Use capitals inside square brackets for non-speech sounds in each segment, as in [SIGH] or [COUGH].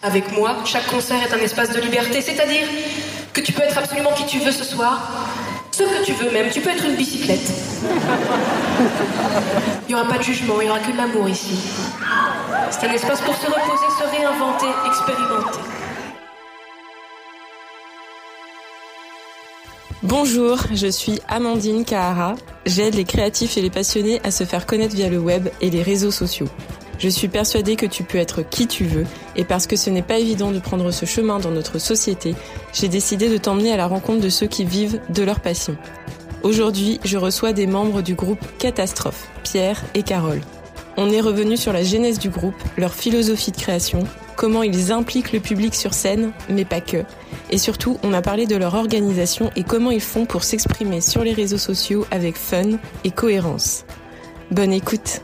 Avec moi, chaque concert est un espace de liberté, c'est-à-dire que tu peux être absolument qui tu veux ce soir, ce que tu veux même, tu peux être une bicyclette. Il n'y aura pas de jugement, il n'y aura que de l'amour ici. C'est un espace pour se reposer, se réinventer, expérimenter. Bonjour, je suis Amandine Kahara. J'aide les créatifs et les passionnés à se faire connaître via le web et les réseaux sociaux. Je suis persuadée que tu peux être qui tu veux et parce que ce n'est pas évident de prendre ce chemin dans notre société, j'ai décidé de t'emmener à la rencontre de ceux qui vivent de leur passion. Aujourd'hui, je reçois des membres du groupe Catastrophe, Pierre et Carole. On est revenu sur la genèse du groupe, leur philosophie de création, comment ils impliquent le public sur scène, mais pas que. Et surtout, on a parlé de leur organisation et comment ils font pour s'exprimer sur les réseaux sociaux avec fun et cohérence. Bonne écoute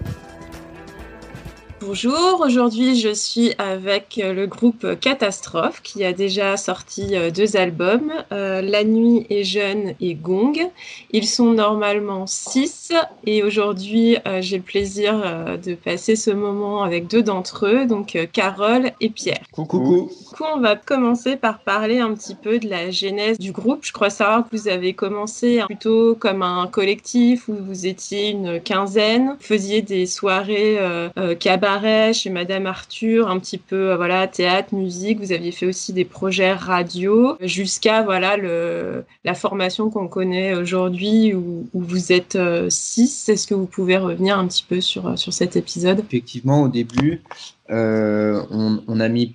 Bonjour, aujourd'hui je suis avec euh, le groupe Catastrophe qui a déjà sorti euh, deux albums, euh, La nuit est jeune et Gong. Ils sont normalement six et aujourd'hui j'ai le plaisir de passer ce moment avec deux d'entre eux, donc Carole et Pierre. Coucou. Du coup, on va commencer par parler un petit peu de la genèse du groupe. Je crois savoir que vous avez commencé plutôt comme un collectif où vous étiez une quinzaine, vous faisiez des soirées chez Madame Arthur, un petit peu euh, voilà théâtre, musique. Vous aviez fait aussi des projets radio jusqu'à voilà le, la formation qu'on connaît aujourd'hui où, vous êtes euh, six. Est-ce que vous pouvez revenir un petit peu sur euh, sur cet épisode? Effectivement, au début, on, a mis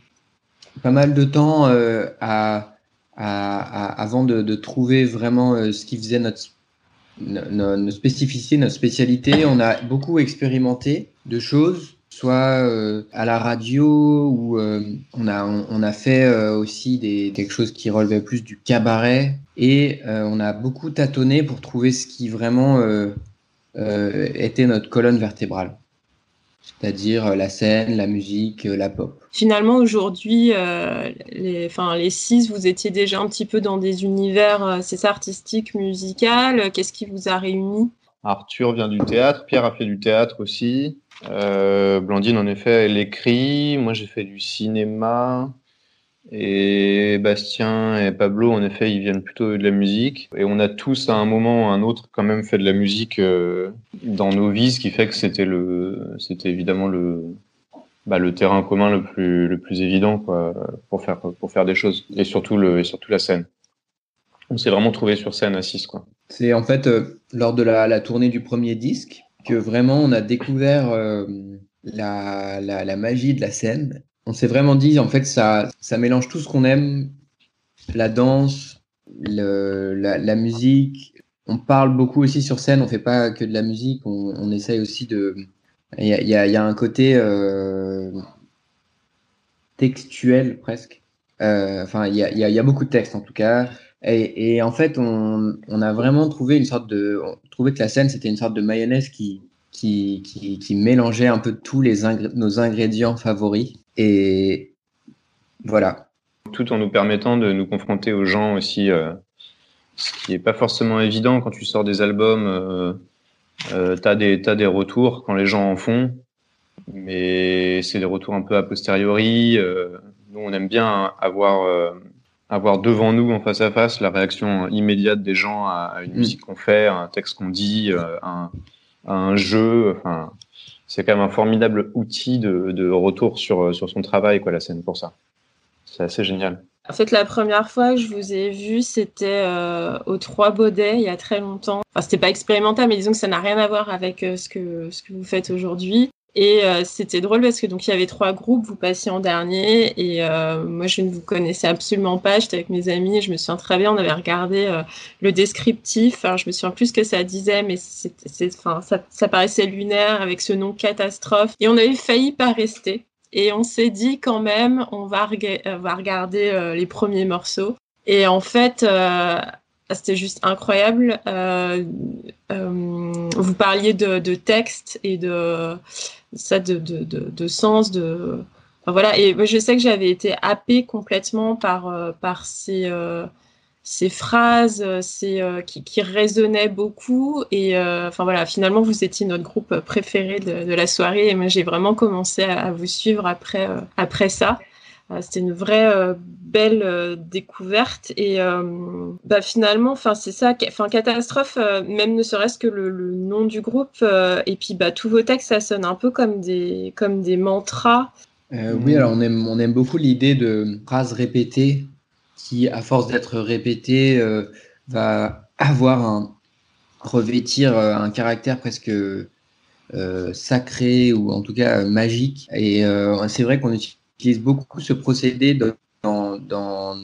pas mal de temps à, avant de, trouver vraiment ce qui faisait notre nos, spécificités, notre spécialité. On a beaucoup expérimenté de choses soit euh, à la radio où euh, on a on, a fait euh, aussi des quelque chose qui relevait plus du cabaret et on a beaucoup tâtonné pour trouver ce qui vraiment était notre colonne vertébrale c'est-à-dire la scène, la musique, la pop. Finalement, aujourd'hui, les, enfin, les six, vous étiez déjà un petit peu dans des univers, c'est ça, artistiques, musical. Qu'est-ce qui vous a réunis? Arthur vient du théâtre, Pierre a fait du théâtre aussi. Euh, Blandine, en effet, elle écrit. Moi, j'ai fait du cinéma. Et Bastien et Pablo, en effet, ils viennent plutôt de la musique. Et on a tous, à un moment ou à un autre, quand même fait de la musique euh, dans nos vies, ce qui fait que c'était le, c'était évidemment le, bah, le terrain commun le plus, le plus évident, quoi, pour faire, pour faire des choses. Et surtout le, et surtout la scène. On s'est vraiment trouvé sur scène à 6, quoi. C'est en fait euh, lors de la, la tournée du premier disque, que vraiment on a découvert euh, la, la, magie de la scène. On s'est vraiment dit, en fait, ça, ça mélange tout ce qu'on aime, la danse, le, la, musique. On parle beaucoup aussi sur scène, on fait pas que de la musique, on, on essaye aussi de... Il y a, y, y a, un côté euh, textuel presque. Euh, enfin, il y a, y a, beaucoup de textes en tout cas. Et, et en fait, on, on, a vraiment trouvé une sorte de, on trouvait que la scène c'était une sorte de mayonnaise qui, qui, qui, qui mélangeait un peu tous les nos ingrédients favoris. Et voilà. Tout en nous permettant de nous confronter aux gens aussi, euh, ce qui est pas forcément évident quand tu sors des albums. Euh, euh, t'as des t'as des retours quand les gens en font, mais c'est des retours un peu a posteriori. Euh, nous, on aime bien avoir euh, avoir devant nous en face à face la réaction immédiate des gens à, une mm. musique qu'on fait, à un texte qu'on dit, euh, à un, un, jeu. Enfin, c'est quand même un formidable outil de, de, retour sur, sur son travail, quoi, la scène pour ça. C'est assez génial. En fait, la première fois que je vous ai vu, c'était euh, aux Trois Baudets, il y a très longtemps. Enfin, c'était pas expérimental, mais disons que ça n'a rien à voir avec euh, ce, que, ce que vous faites aujourd'hui. Et euh, c'était drôle parce que donc il y avait trois groupes, vous passiez en dernier et euh, moi je ne vous connaissais absolument pas. J'étais avec mes amis je me souviens très bien, on avait regardé euh, le descriptif. Alors je me souviens plus ce que ça disait, mais c'est, enfin ça, paraissait lunaire avec ce nom catastrophe et on avait failli pas rester. Et on s'est dit quand même, on va, regarder les premiers morceaux. Et en fait, c'était juste incroyable. Vous parliez de, texte et de ça de, de, de, sens de enfin, voilà. Et je sais que j'avais été happée complètement par euh, par ces euh, ces phrases ces qui, qui résonnaient beaucoup. Et enfin voilà finalement vous étiez notre groupe préféré de, de la soirée. Et moi j'ai vraiment commencé à, à, vous suivre après après ça c'était une vraie belle découverte et bah, finalement, enfin c'est ça, enfin catastrophe, même ne serait-ce que le, nom du groupe et puis bah tous vos textes, ça sonne un peu comme des comme des mantras. oui, alors on aime on aime beaucoup l'idée de phrases répétées qui, à force d'être répétées, va avoir un revêtir un caractère presque euh, sacré ou en tout cas euh, magique. Et euh, c'est vrai qu'on utilise beaucoup ce procédé dans,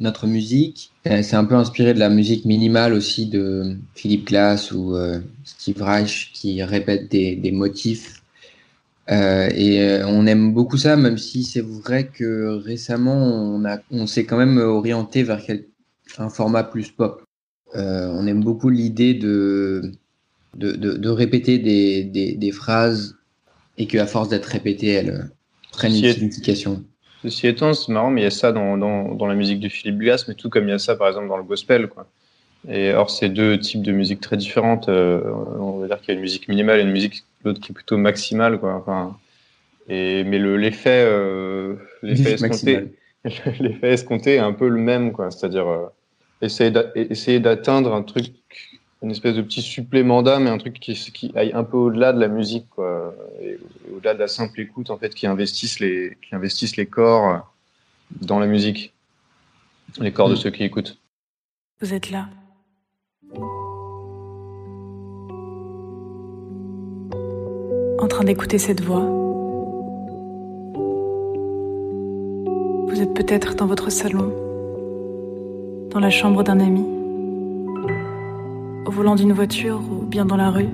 notre, musique. C'est un peu inspiré de la musique minimale aussi de Philippe Glass ou Steve Reich qui répète des, motifs. et on aime beaucoup ça, même si c'est vrai que récemment on, s'est quand même orienté vers un format plus pop. on aime beaucoup l'idée de répéter des, des, phrases et qu'à force d'être répétées, elles prennent une signification. Ceci étant, c'est marrant, mais il y a ça dans, dans, dans, la musique de Philippe Glass, mais tout comme il y a ça, par exemple, dans le gospel. Quoi. Et or, c'est deux types de musique très différentes. Euh, on va dire qu'il y a une musique minimale et une musique l'autre qui est plutôt maximale. Quoi. Enfin, et, mais l'effet euh, l'effet escompté, [LAUGHS] escompté est un peu le même. C'est-à-dire euh, essayer d'atteindre un truc une espèce de petit supplément d'âme et un truc qui, qui aille un peu au-delà de la musique, quoi, et au-delà de la simple écoute, en fait, qui investissent les, qui investissent les corps dans la musique, les corps de mm. ceux qui écoutent. Vous êtes là. En train d'écouter cette voix. Vous êtes peut-être dans votre salon, dans la chambre d'un ami au volant d'une voiture ou bien dans la rue.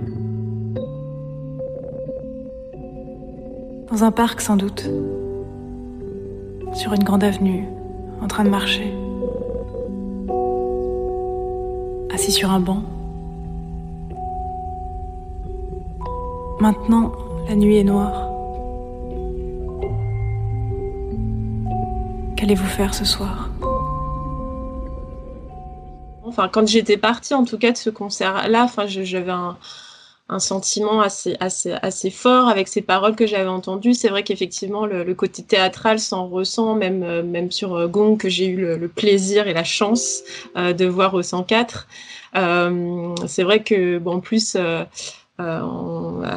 Dans un parc sans doute. Sur une grande avenue, en train de marcher. Assis sur un banc. Maintenant, la nuit est noire. Qu'allez-vous faire ce soir? Enfin, quand j'étais partie, en tout cas, de ce concert-là, enfin, j'avais un, sentiment assez, assez, assez fort avec ces paroles que j'avais entendues. C'est vrai qu'effectivement, le, côté théâtral s'en ressent, même, euh, même sur euh, Gong, que j'ai eu le, plaisir et la chance euh, de voir au 104. c'est vrai que, bon, en plus, euh,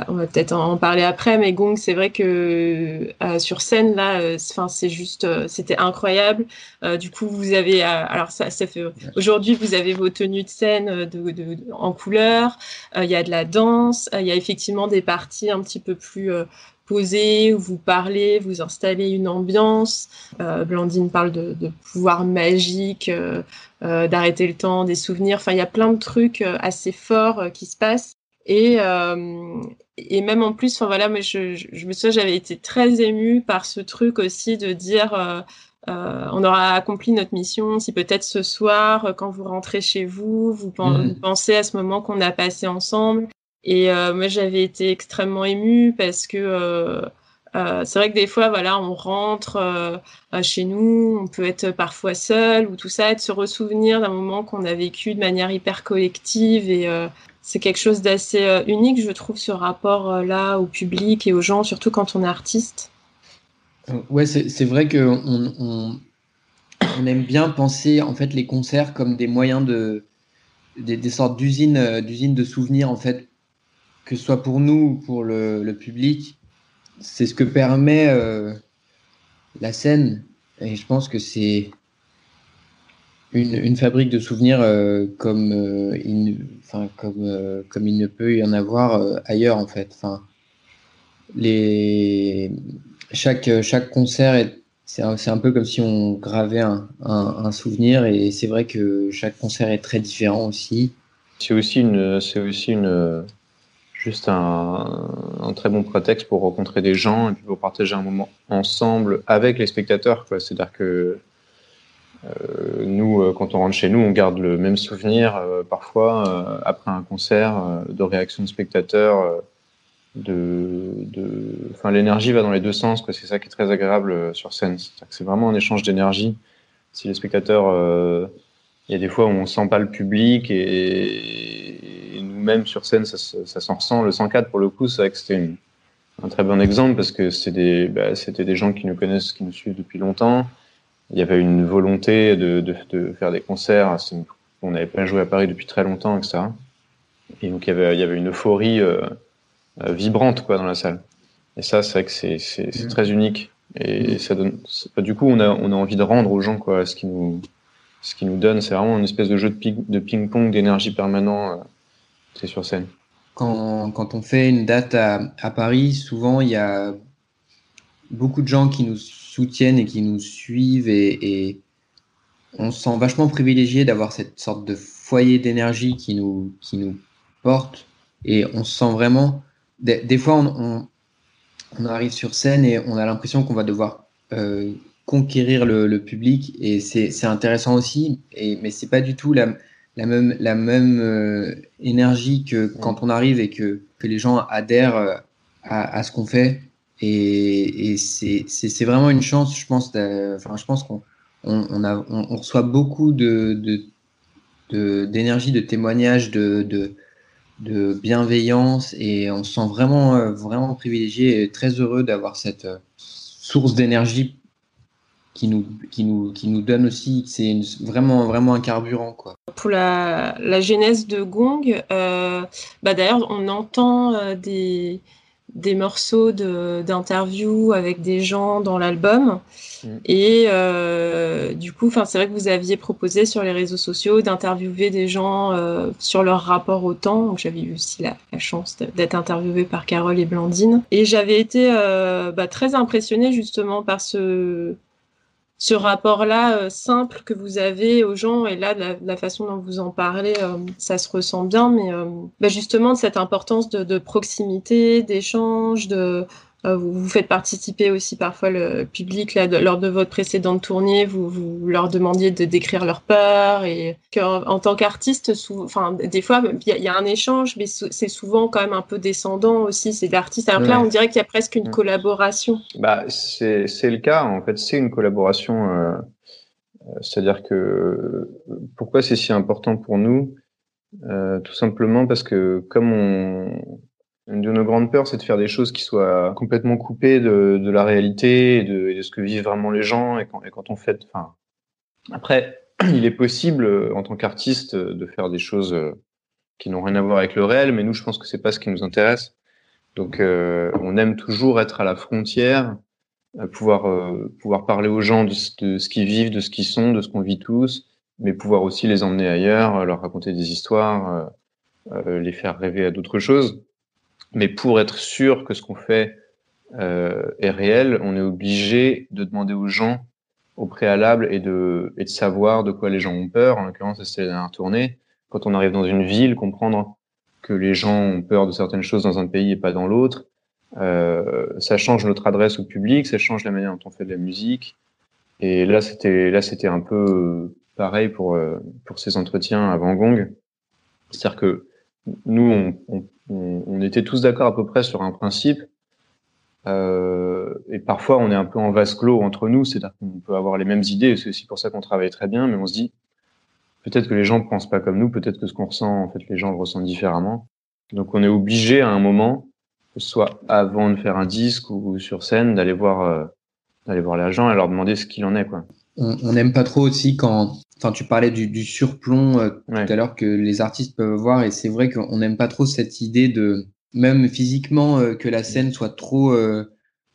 on va, peut-être en parler après, mais Gong, c'est vrai que euh, sur scène là, euh, c'est juste, c'était incroyable. du coup, vous avez, alors ça, ça fait aujourd'hui, vous avez vos tenues de scène de, en couleur. Il y a de la danse. Il y a effectivement des parties un petit peu plus posées où vous parlez, vous installez une ambiance. Blandine parle de, de pouvoir magique, d'arrêter le temps, des souvenirs. Enfin, il y a plein de trucs assez forts qui se passent. Et, euh, et même en plus, enfin voilà, mais je, je, me souviens, j'avais été très émue par ce truc aussi de dire, euh, euh, on aura accompli notre mission si peut-être ce soir, quand vous rentrez chez vous, vous, mmh. pensez à ce moment qu'on a passé ensemble. Et euh, moi, j'avais été extrêmement émue parce que euh, euh, c'est vrai que des fois, voilà, on rentre chez nous, on peut être parfois seul ou tout ça, et se ressouvenir d'un moment qu'on a vécu de manière hyper collective et c'est quelque chose d'assez euh, unique, je trouve, ce rapport-là au public et aux gens, surtout quand on est artiste. Euh, ouais, c'est vrai qu'on on, aime bien penser en fait les concerts comme des moyens de des, sortes d'usines euh, d'usines de souvenirs en fait, que ce soit pour nous ou pour le, public. C'est ce que permet la scène et je pense que c'est une, une, fabrique de souvenirs euh, comme, euh, il, comme, euh, comme il ne peut y en avoir ailleurs en fait. Enfin, chaque, chaque concert est c'est un, un, peu comme si on gravait un, un, un souvenir et c'est vrai que chaque concert est très différent aussi. C'est aussi une, c'est aussi une, juste un, très bon prétexte pour rencontrer des gens et puis pour partager un moment ensemble avec les spectateurs. C'est-à-dire que euh, nous, euh, quand on rentre chez nous, on garde le même souvenir euh, parfois après un concert de réaction de spectateurs. de, de, l'énergie va dans les deux sens. C'est ça qui est très agréable sur scène. C'est vraiment un échange d'énergie. Si les spectateurs, il y a des fois où on sent pas le public et, nous-mêmes sur scène, ça, ça s'en ressent. Le 104, pour le coup, c'est vrai que c'était un très bon exemple parce que des, bah, c'était des gens qui nous connaissent, qui nous suivent depuis longtemps. Il y avait une volonté de, de, de faire des concerts. On n'avait pas joué à Paris depuis très longtemps, etc. Et donc il y avait, il y avait une euphorie euh, euh vibrante quoi dans la salle. Et ça, c'est vrai que c'est, mmh. très unique. Et ça donne, du coup, on a, on a envie de rendre aux gens quoi, ce qui nous, ce qui nous donne. C'est vraiment une espèce de jeu de, ping-pong d'énergie permanent. Euh, c'est sur scène. Quand, quand, on fait une date à, Paris, souvent il y a beaucoup de gens qui nous soutiennent et qui nous suivent et, on se sent vachement privilégié d'avoir cette sorte de foyer d'énergie qui nous, qui nous porte et on se sent vraiment. Des, fois, on, arrive sur scène et on a l'impression qu'on va devoir euh, conquérir le, le, public et c'est intéressant aussi, et, mais c'est pas du tout la, la même, la même euh, énergie que quand on arrive et que, que les gens adhèrent euh, à, à ce qu'on fait. Et, et c'est vraiment une chance, je pense. Enfin, je pense qu'on on, on, reçoit beaucoup de d'énergie, de, de, témoignages, de, de, de bienveillance et on se sent vraiment, euh, vraiment privilégié et très heureux d'avoir cette source d'énergie qui nous, qui, nous, qui nous donne aussi, c'est vraiment, vraiment un carburant. Quoi. Pour la, la genèse de Gong, euh, bah d'ailleurs, on entend euh, des, des morceaux d'interviews avec des gens dans l'album. Mm. Et euh, du coup, c'est vrai que vous aviez proposé sur les réseaux sociaux d'interviewer des gens euh, sur leur rapport au temps. J'avais eu aussi la, la chance d'être interviewée par Carole et Blandine. Et j'avais été euh, bah, très impressionnée justement par ce, ce rapport-là euh, simple que vous avez aux gens et là la, façon dont vous en parlez euh, ça se ressent bien mais euh, bah justement de cette importance de, de proximité d'échange de vous, vous faites participer aussi parfois le public là, de, lors de votre précédente tournée. Vous, vous leur demandiez de décrire leur peur et en, en tant qu'artiste, enfin des fois il y, y, a un échange, mais c'est souvent quand même un peu descendant aussi. C'est de l'artiste. Alors ouais. là, on dirait qu'il y a presque une collaboration. Bah c'est le cas en fait. C'est une collaboration. Euh, C'est-à-dire que pourquoi c'est si important pour nous? Euh, Tout simplement parce que comme on une de nos grandes peurs, c'est de faire des choses qui soient complètement coupées de, de la réalité et de, de, ce que vivent vraiment les gens. Et quand, et quand on fait, enfin, après, [CLEARS THROAT] il est possible euh, en tant qu'artiste de faire des choses euh, qui n'ont rien à voir avec le réel, mais nous, je pense que c'est pas ce qui nous intéresse. Donc, euh, on aime toujours être à la frontière, pouvoir euh, pouvoir parler aux gens de, de ce qu'ils vivent, de ce qu'ils sont, de ce qu'on vit tous, mais pouvoir aussi les emmener ailleurs, leur raconter des histoires, euh, les faire rêver à d'autres choses. Mais pour être sûr que ce qu'on fait euh, est réel, on est obligé de demander aux gens au préalable et de, et de savoir de quoi les gens ont peur. En l'occurrence, c'était la dernière tournée. Quand on arrive dans une ville, comprendre que les gens ont peur de certaines choses dans un pays et pas dans l'autre, euh, ça change notre adresse au public, ça change la manière dont on fait de la musique. Et là, c'était là, c'était un peu pareil pour euh, pour ces entretiens avant Gong. C'est-à-dire que nous, on, on, on, était tous d'accord à peu près sur un principe. Euh, et parfois, on est un peu en vase clos entre nous, c'est-à-dire qu'on peut avoir les mêmes idées, c'est aussi pour ça qu'on travaille très bien, mais on se dit, peut-être que les gens ne pensent pas comme nous, peut-être que ce qu'on ressent, en fait, les gens le ressentent différemment. Donc, on est obligé à un moment, soit avant de faire un disque ou sur scène, d'aller voir, euh, d'aller voir les gens et leur demander ce qu'il en est, quoi. On n'aime pas trop aussi quand Enfin, tu parlais du, du surplomb euh, ouais. tout à l'heure que les artistes peuvent voir, et c'est vrai qu'on n'aime pas trop cette idée de, même physiquement, euh, que la scène soit trop euh,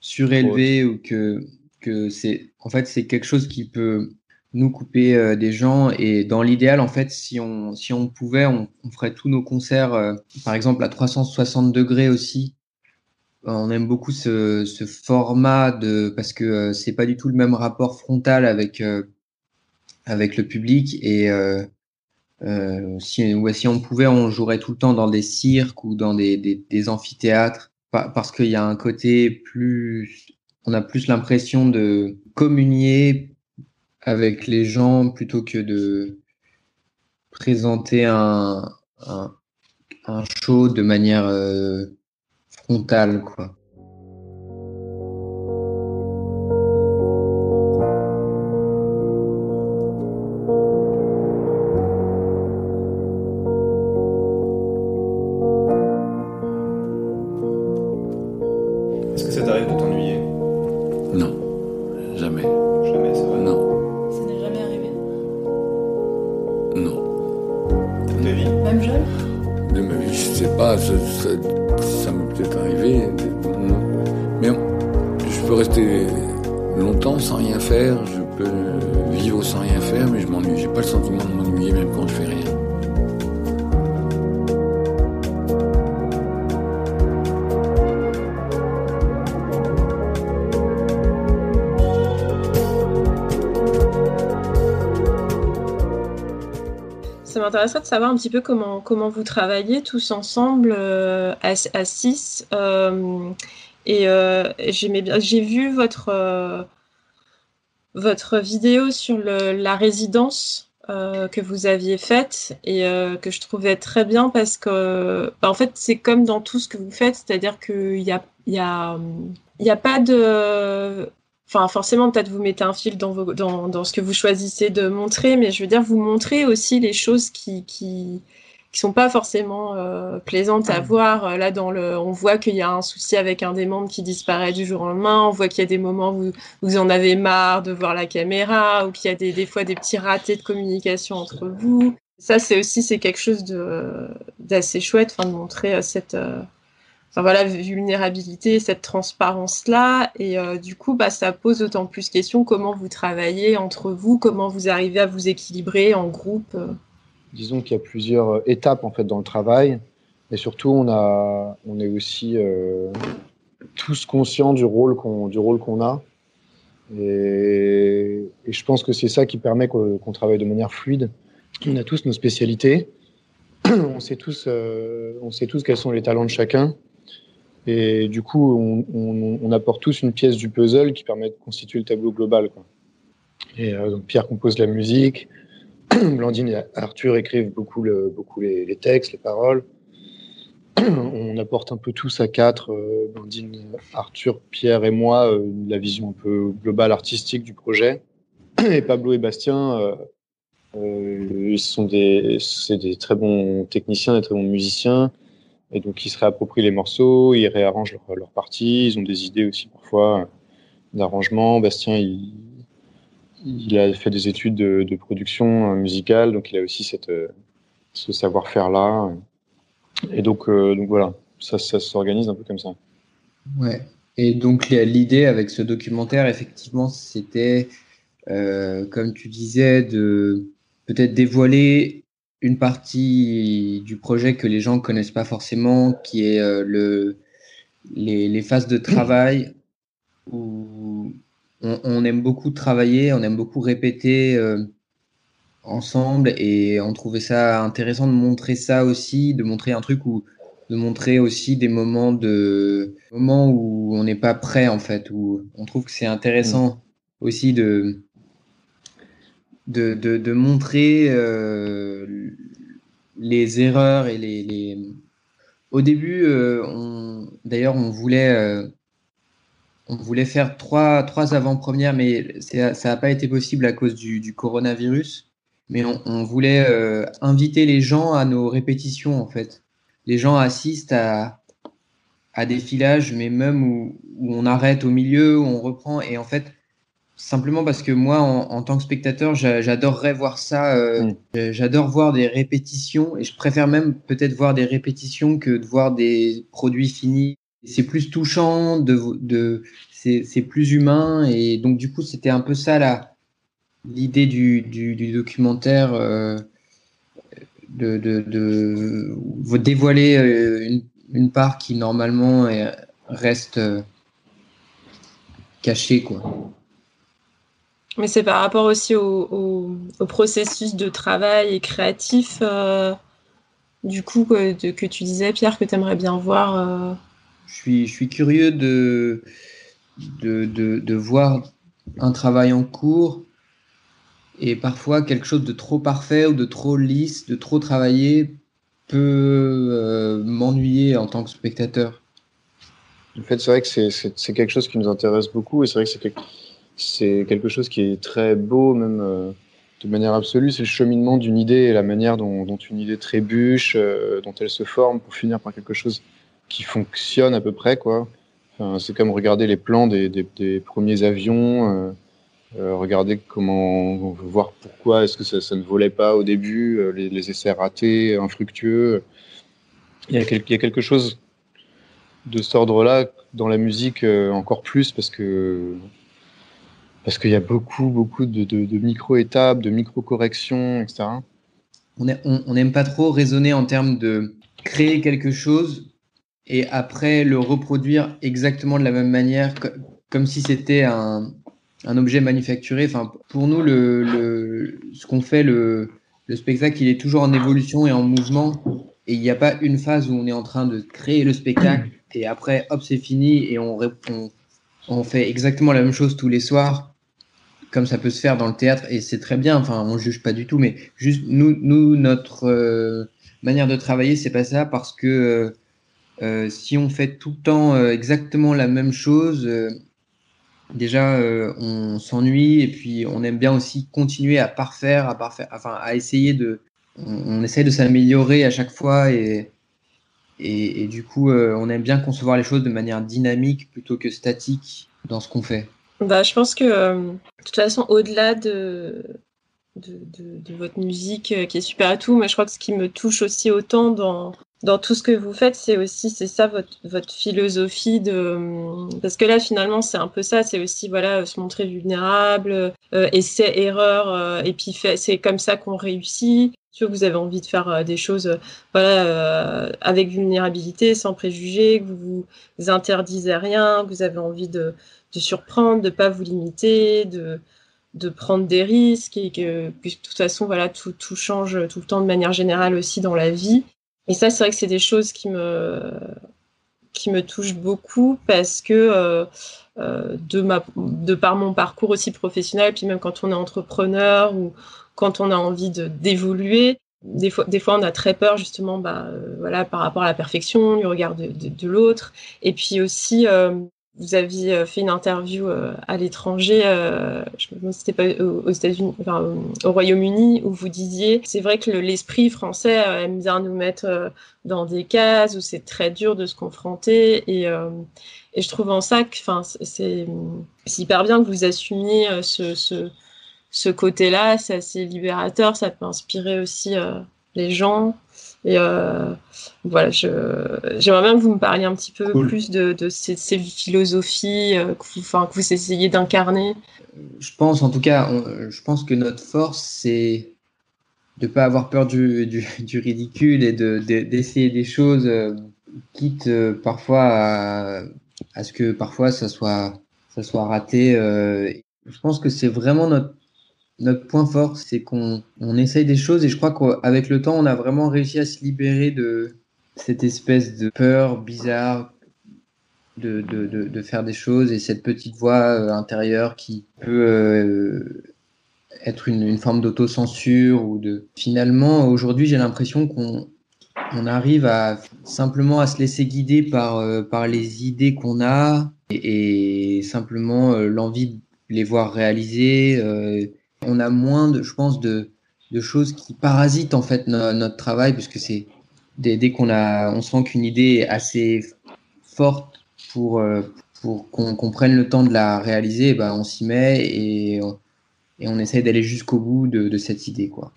surélevée ou que que c'est, en fait, c'est quelque chose qui peut nous couper des gens. Et dans l'idéal, en fait, si on si on pouvait, on, on ferait tous nos concerts, par exemple à 360 degrés aussi. On aime beaucoup ce, ce format de parce que c'est pas du tout le même rapport frontal avec avec le public et euh, euh, si, ouais, si on pouvait, on jouerait tout le temps dans des cirques ou dans des, des, amphithéâtres parce qu'il y a un côté plus, on a plus l'impression de communier avec les gens plutôt que de présenter un, un, un show de manière euh, frontale, quoi. Ça, m'est peut-être arrivé. Mais je peux rester longtemps sans rien faire, je peux vivre sans rien faire, mais je m'ennuie. J'ai pas le sentiment de m'ennuyer même quand je fais rien. M'intéresserait de savoir un petit peu comment, comment vous travaillez tous ensemble euh, à, 6. Euh, et euh, j'ai vu votre, votre vidéo sur le, la résidence que vous aviez faite et que je trouvais très bien parce que, bah, en fait, c'est comme dans tout ce que vous faites, c'est-à-dire qu'il n'y a, y a, y a pas de Enfin, forcément, peut-être vous mettez un fil dans, dans, dans, ce que vous choisissez de montrer, mais je veux dire, vous montrez aussi les choses qui, qui, qui sont pas forcément euh, plaisantes à voir. Là, dans le, on voit qu'il y a un souci avec un des membres qui disparaît du jour au lendemain. On voit qu'il y a des moments où vous en avez marre de voir la caméra, ou qu'il y a des, des fois des petits ratés de communication entre vous. Ça, c'est aussi c'est quelque chose de d'assez chouette, enfin, de montrer euh, cette euh, enfin voilà, vulnérabilité, cette transparence-là. Et euh, du coup, bah, ça pose d'autant plus question comment vous travaillez entre vous, comment vous arrivez à vous équilibrer en groupe. Euh. Disons qu'il y a plusieurs euh, étapes en fait dans le travail. Et surtout, on, a, on est aussi tous conscients du rôle qu'on qu'on a. Et, et, je pense que c'est ça qui permet qu'on travaille de manière fluide. On a tous nos spécialités. [CLEARS THROAT] on sait tous, on sait tous quels sont les talents de chacun. Et du coup, on, apporte tous une pièce du puzzle qui permet de constituer le tableau global. Et euh, Pierre compose la musique, [CLEARS THROAT] Blandine et Arthur écrivent beaucoup, beaucoup les, textes, les paroles. [CLEARS THROAT] on apporte un peu tous à quatre, euh, Blandine, Arthur, Pierre et moi, euh, la vision un peu globale artistique du projet. [CLEARS THROAT] Et Pablo et Bastien, ils sont des, des très bons techniciens, des très bons musiciens. Et donc, ils se réapproprient les morceaux, ils réarrangent leurs leur parties, ils ont des idées aussi parfois d'arrangement. Bastien, il, a fait des études de, production musicale, donc il a aussi cette, ce savoir-faire-là. Et donc, euh, voilà, ça, s'organise un peu comme ça. Ouais. Et donc, l'idée avec ce documentaire, effectivement, c'était, euh, comme tu disais, de peut-être dévoiler une partie du projet que les gens connaissent pas forcément, qui est euh, le, les, les, phases de travail où on, on, aime beaucoup travailler, on aime beaucoup répéter euh, ensemble et on trouvait ça intéressant de montrer ça aussi, de montrer un truc où de montrer aussi des moments de moments où on n'est pas prêt en fait, où on trouve que c'est intéressant mmh. aussi de de, de, montrer euh, les erreurs et les, les... Au début, euh, on... d'ailleurs, on voulait euh, on voulait faire trois, trois avant-premières, mais ça n'a pas été possible à cause du, coronavirus. Mais on, voulait inviter les gens à nos répétitions, en fait. Les gens assistent à, à des filages, mais même où, où, on arrête au milieu, où on reprend. Et en fait, Simplement parce que moi, en, tant que spectateur, j'adorerais voir ça. Euh, mm. J'adore voir des répétitions et je préfère même peut-être voir des répétitions que de voir des produits finis. C'est plus touchant, de, de, c'est plus humain et donc du coup, c'était un peu ça l'idée du, du, du, documentaire. Euh, de, de, de, dévoiler euh, une, une, part qui normalement reste cachée quoi. Mais c'est par rapport aussi au, processus de travail et créatif, euh, du coup, que, tu disais, Pierre, que tu aimerais bien voir. Euh. Je, suis, je suis curieux de, de, de, voir un travail en cours et parfois quelque chose de trop parfait ou de trop lisse, de trop travaillé peut euh, m'ennuyer en tant que spectateur. En fait, c'est vrai que c'est quelque chose qui nous intéresse beaucoup et c'est vrai que c'est quelque c'est quelque chose qui est très beau, même euh, de manière absolue. C'est le cheminement d'une idée et la manière dont, une idée trébuche, euh, dont elle se forme pour finir par quelque chose qui fonctionne à peu près. quoi. C'est comme regarder les plans des, premiers avions. Euh, regarder comment, voir pourquoi est-ce que ça, ne volait pas au début, les, les, essais ratés, infructueux. Il y a, il y a quelque chose de cet ordre-là dans la musique encore plus parce que parce qu'il y a beaucoup, beaucoup de, micro-étapes, de micro-corrections, etc. On n'aime pas trop raisonner en termes de créer quelque chose et après le reproduire exactement de la même manière, comme si c'était un, objet manufacturé. Enfin, pour nous, ce qu'on fait, le, le spectacle, il est toujours en évolution et en mouvement. Et il n'y a pas une phase où on est en train de créer le spectacle et après, hop, c'est fini et on fait exactement la même chose tous les soirs comme ça peut se faire dans le théâtre, et c'est très bien, enfin, on juge pas du tout, mais juste nous, notre euh, manière de travailler, c'est pas ça, parce que euh, euh si on fait tout le temps exactement la même chose, déjà, on s'ennuie, et puis on aime bien aussi continuer à parfaire, à parfaire, enfin, à essayer de, on, essaie de s'améliorer à chaque fois, et, et du coup, on aime bien concevoir les choses de manière dynamique plutôt que statique dans ce qu'on fait. Bah, je pense que, euh, de toute façon, au-delà de, de, de, de, votre musique euh, qui est super et tout, mais je crois que ce qui me touche aussi autant dans, dans tout ce que vous faites, c'est aussi, c'est ça votre, votre philosophie de, parce que là, finalement, c'est un peu ça, c'est aussi, voilà, se montrer vulnérable, euh, essai, erreur, euh, et puis c'est comme ça qu'on réussit. Que vous avez envie de faire des choses, voilà, avec vulnérabilité, sans préjugés, que vous vous interdisez rien, que vous avez envie de, de surprendre, de pas vous limiter, de, de prendre des risques et que, de toute façon, voilà, tout, tout change tout le temps de manière générale aussi dans la vie. Et ça, c'est vrai que c'est des choses qui me, qui me touchent beaucoup parce que euh, euh, de, ma, de par mon parcours aussi professionnel, puis même quand on est entrepreneur ou quand on a envie d'évoluer, des fois, des fois, on a très peur justement, bah, euh, voilà, par rapport à la perfection, du regard de, de, de l'autre, et puis aussi vous aviez euh, fait une interview euh, à l'étranger, euh, je me c'était pas aux États-Unis, enfin au Royaume-Uni, où vous disiez, c'est vrai que l'esprit français aime bien nous mettre dans des cases où c'est très dur de se confronter, et, et je trouve en ça que, enfin, c'est hyper bien que vous assumiez ce, ce, ce côté-là, c'est assez libérateur, ça peut inspirer aussi les gens. Et euh, voilà, j'aimerais bien que vous me parliez un petit peu plus de, de ces, ces, philosophies euh, que, vous, que vous essayez d'incarner. Je pense, en tout cas, je pense que notre force, c'est de ne pas avoir peur du, du, du ridicule et d'essayer de, des choses, euh, quitte euh, parfois à, à, ce que parfois ça soit, ça soit raté. Euh, je pense que c'est vraiment notre notre point fort, c'est qu'on on essaye des choses et je crois qu'avec le temps, on a vraiment réussi à se libérer de cette espèce de peur bizarre de, de, de, faire des choses et cette petite voix euh, intérieure qui peut euh, être une, forme d'autocensure ou de. Finalement, aujourd'hui, j'ai l'impression qu'on on arrive à simplement à se laisser guider par, euh, par les idées qu'on a et, simplement l'envie de les voir réaliser on a moins, de, je pense, de, de choses qui parasitent en fait notre travail, puisque c'est dès, dès qu'on a, on sent qu'une idée est assez forte pour, euh, pour qu'on qu prenne le temps de la réaliser, ben on s'y met et, et on essaye d'aller jusqu'au bout de, de, cette idée. Quoi.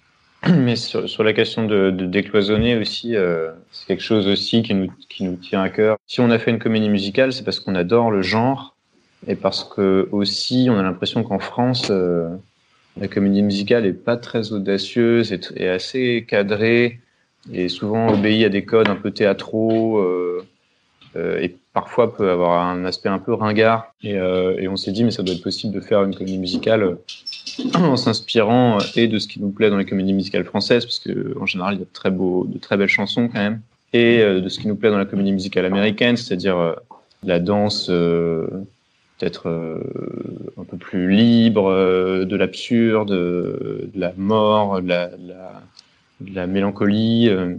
Mais sur, sur la question de, de décloisonner aussi, euh, c'est quelque chose aussi qui nous, qui nous tient à cœur. Si on a fait une comédie musicale, c'est parce qu'on adore le genre et parce que aussi on a l'impression qu'en France, euh, la comédie musicale est pas très audacieuse et, assez cadrée et souvent obéit à des codes un peu théâtraux euh, euh, et parfois peut avoir un aspect un peu ringard. Et, euh, et on s'est dit mais ça doit être possible de faire une comédie musicale en s'inspirant et de ce qui nous plaît dans les comédies musicales françaises parce que en général il y a de très beaux, de très belles chansons quand même et de ce qui nous plaît dans la comédie musicale américaine, c'est-à-dire la danse être euh, un peu plus libre euh, de l'absurde, de la mort, de la, mélancolie. Euh.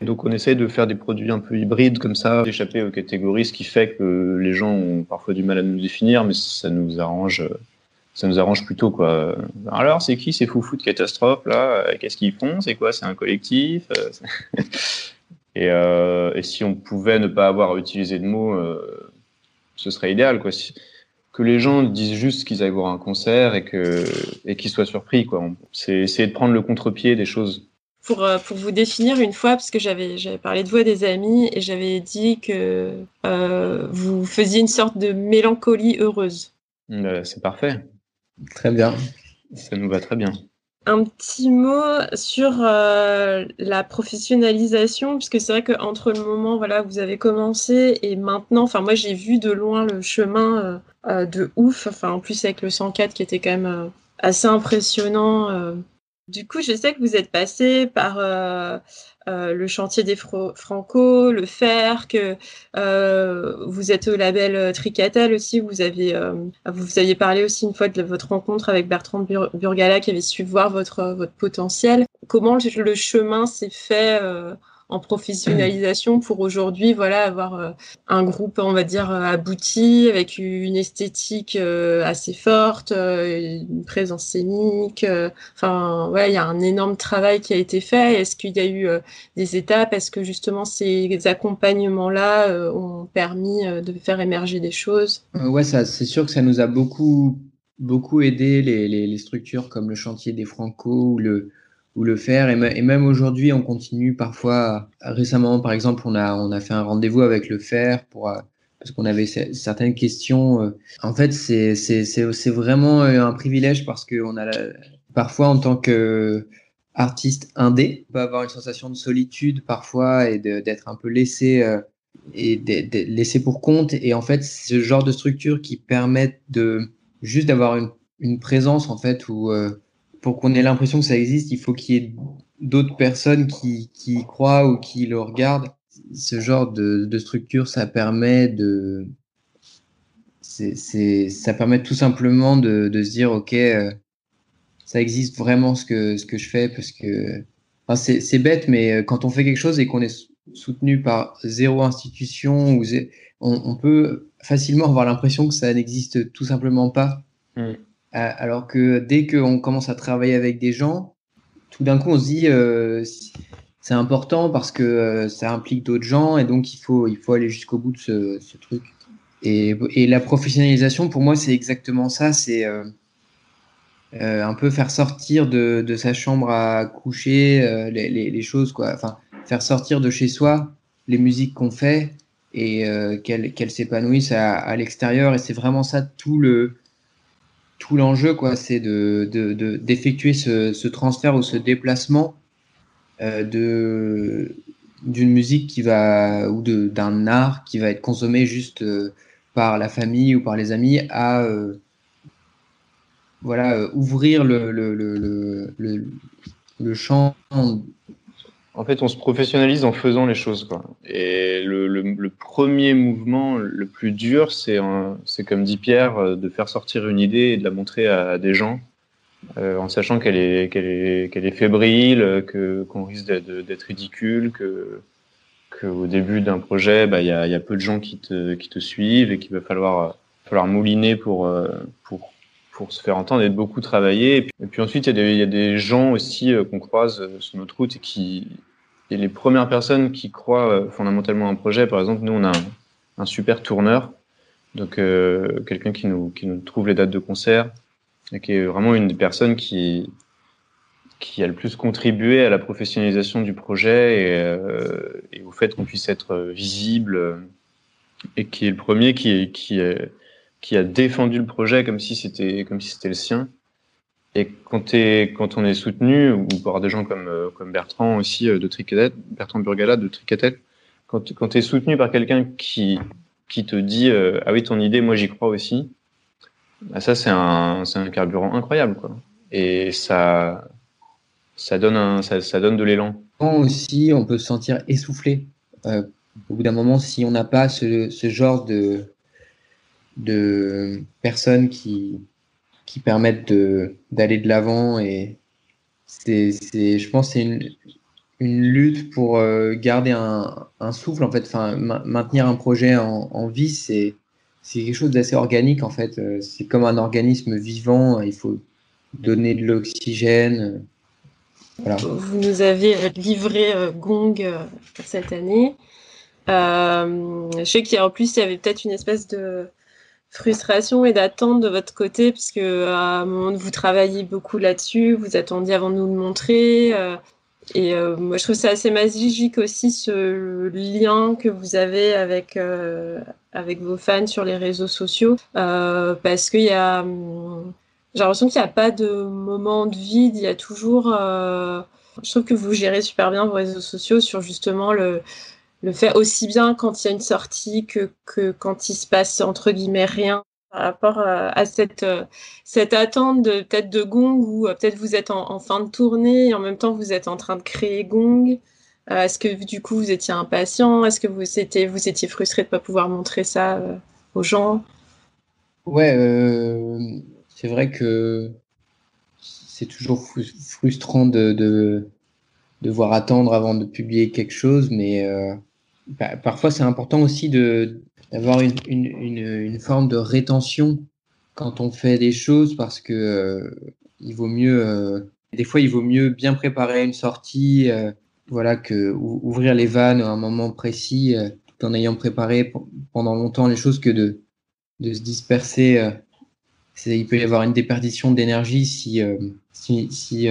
donc on essaie de faire des produits un peu hybrides comme ça, d'échapper aux catégories, ce qui fait que les gens ont parfois du mal à nous définir, mais ça nous arrange, ça nous arrange plutôt quoi. Alors c'est qui ces foufous de catastrophe là? Qu'est-ce qu'ils font? C'est quoi? C'est un collectif? [LAUGHS] Et, et, si on pouvait ne pas avoir à utiliser de mots, ce serait idéal quoi. Que les gens disent juste qu'ils aillent voir un concert et que et qu'ils soient surpris quoi. C'est essayer de prendre le contre-pied des choses. Pour, euh, pour vous définir une fois, parce que j'avais j'avais parlé de vous à des amis et j'avais dit que euh, vous faisiez une sorte de mélancolie heureuse. Euh, c'est parfait. Très bien. Ça nous va très bien. Un petit mot sur euh, la professionnalisation, puisque c'est vrai qu'entre le moment voilà vous avez commencé et maintenant, enfin moi j'ai vu de loin le chemin euh, euh, de ouf, enfin en plus avec le 104 qui était quand même assez impressionnant. Du coup, je sais que vous êtes passé par euh, le chantier des Franco, le fer, que euh, vous êtes au label euh, Tricatel aussi. Vous avez, vous aviez parlé aussi une fois de votre rencontre avec Bertrand Burgala qui avait su voir votre votre potentiel. Comment le chemin s'est fait en professionnalisation pour aujourd'hui, voilà, avoir euh, un groupe, on va dire, euh, abouti, avec une esthétique euh, assez forte, une présence scénique. Enfin, voilà, il y a un énorme travail qui a été fait. Est-ce qu'il y a eu des étapes? Est-ce que justement ces accompagnements-là ont permis de faire émerger des choses? Ouais, ça, c'est sûr que ça nous a beaucoup beaucoup aidé les, les structures comme le chantier des Franco ou le ou le faire. Et, même aujourd'hui, on continue parfois. Récemment, par exemple, on a, on a fait un rendez-vous avec le faire pour, euh, parce qu'on avait certaines questions. Euh. En fait, c'est, c'est, vraiment euh, un privilège parce qu'on a parfois, en tant que artiste indé, on peut avoir une sensation de solitude parfois et d'être un peu laissé et d'être laissé pour compte. Et en fait, ce genre de structure qui permettent de juste d'avoir une, une présence en fait où pour qu'on ait l'impression que ça existe, il faut qu'il y ait d'autres personnes qui, y croient ou qui le regardent. Ce genre de, structure, ça permet de, ça permet tout simplement de, se dire, ok, euh, ça existe vraiment ce que, je fais parce que, c'est, bête, mais euh, quand on fait quelque chose et qu'on est soutenu par zéro institution on, peut facilement avoir l'impression que ça n'existe tout simplement pas. Mm. Euh, alors que dès qu'on commence à travailler avec des gens, tout d'un coup, on se dit euh, c'est important parce que euh, ça implique d'autres gens et donc il faut, il faut aller jusqu'au bout de ce, truc. Et, la professionnalisation, pour moi, c'est exactement ça. C'est un peu faire sortir de, de, sa chambre à coucher les, choses, quoi. Enfin, faire sortir de chez soi les musiques qu'on fait et qu'elles qu'elles s'épanouissent à l'extérieur. Et c'est vraiment ça tout le, tout l'enjeu, quoi, c'est de, d'effectuer ce, transfert ou ce déplacement euh, de d'une musique qui va ou de d'un art qui va être consommé juste euh, par la famille ou par les amis à euh, voilà ouvrir le le, le, le, le champ en fait, on se professionnalise en faisant les choses. Quoi. Et le, le, le premier mouvement le plus dur, c'est, comme dit Pierre, euh, de faire sortir une idée et de la montrer à, des gens, euh, en sachant qu'elle est, qu'elle est, qu'elle est fébrile, que, qu'on risque d'être, ridicule, que, que au début d'un projet, bah, il y, a, y a peu de gens qui te, qui te suivent et qu'il va falloir, falloir mouliner pour, euh, pour, pour se faire entendre et de beaucoup travailler. Et puis, ensuite, il y, y, a des gens aussi qu'on croise sur notre route et qui, et les premières personnes qui croient euh, fondamentalement un projet, par exemple, nous, on a un, super tourneur, donc euh, quelqu'un qui nous, qui nous trouve les dates de concert, et qui est vraiment une des personnes qui, qui a le plus contribué à la professionnalisation du projet et, euh, et au fait qu'on puisse être visible, et qui est le premier qui, qui, qui a défendu le projet comme si c'était comme si c'était le sien. Et quand, es, quand on est soutenu, ou par des gens comme, euh, comme Bertrand aussi euh, de Tricatel, Bertrand Burgala de Tricatel, quand, quand tu soutenu par quelqu'un qui, qui te dit euh, Ah oui, ton idée, moi j'y crois aussi, bah ça c'est un, un carburant incroyable. Quoi. Et ça, ça, donne un, ça, ça donne de l'élan. Aussi, on peut se sentir essoufflé. Euh, au bout d'un moment, si on n'a pas ce, ce genre de, de personnes qui, qui permettent d'aller de l'avant et c'est je pense c'est une une lutte pour euh, garder un, un, souffle en fait. Enfin maintenir un projet en, vie c'est quelque chose d'assez organique en fait. Euh, c'est comme un organisme vivant il faut donner de l'oxygène voilà. vous nous avez livré euh, Gong cette année. Je sais qu'il plus il y avait peut-être une espèce de frustration et d'attente de votre côté, puisque à un moment vous travaillez beaucoup là-dessus, vous attendiez avant de nous le montrer. Euh, et euh, moi, je trouve ça assez magique aussi ce lien que vous avez avec euh, avec vos fans sur les réseaux sociaux, parce qu'il y a, hum, j'ai l'impression qu'il n'y a pas de moment de vide. Il y a toujours, je trouve que vous gérez super bien vos réseaux sociaux sur justement le le fait aussi bien quand il y a une sortie que, quand il se passe entre guillemets rien par rapport à, cette, euh, cette attente de peut-être de Gong ou euh, peut-être vous êtes en, fin de tournée et en même temps vous êtes en train de créer Gong. Euh, est-ce que du coup vous étiez impatient? Est-ce que vous étiez, vous frustré de ne pas pouvoir montrer ça aux gens? Ouais, c'est vrai que c'est toujours frustrant de, de, devoir attendre avant de publier quelque chose, mais bah, parfois c'est important aussi d'avoir une, forme de rétention quand on fait des choses parce que euh, il vaut mieux euh, des fois il vaut mieux bien préparer une sortie euh, voilà que ouvrir les vannes à un moment précis tout en ayant préparé pendant longtemps les choses que de se disperser il peut y avoir une déperdition d'énergie si si si,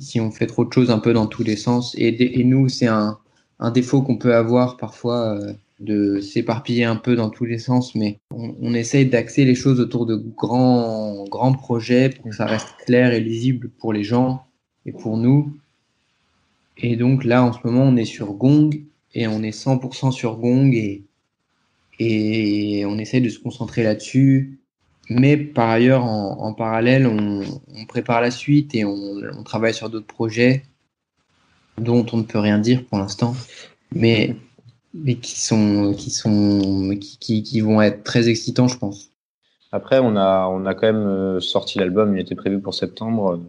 si, on fait trop de choses un peu dans tous les sens. Et nous c'est un un défaut qu'on peut avoir parfois euh, de s'éparpiller un peu dans tous les sens, mais on, on essaye d'axer les choses autour de grands, grands projets pour que ça reste clair et lisible pour les gens et pour nous. Et donc là, en ce moment, on est sur Gong et on est 100% sur Gong et, et on essaye de se concentrer là-dessus. Mais par ailleurs, en, parallèle, on, prépare la suite et on travaille sur d'autres projets dont on ne peut rien dire pour l'instant, mais, mais qui, sont, qui, sont, qui, qui, vont être très excitants, je pense. Après, on a, on a quand même euh, sorti l'album, il était prévu pour septembre.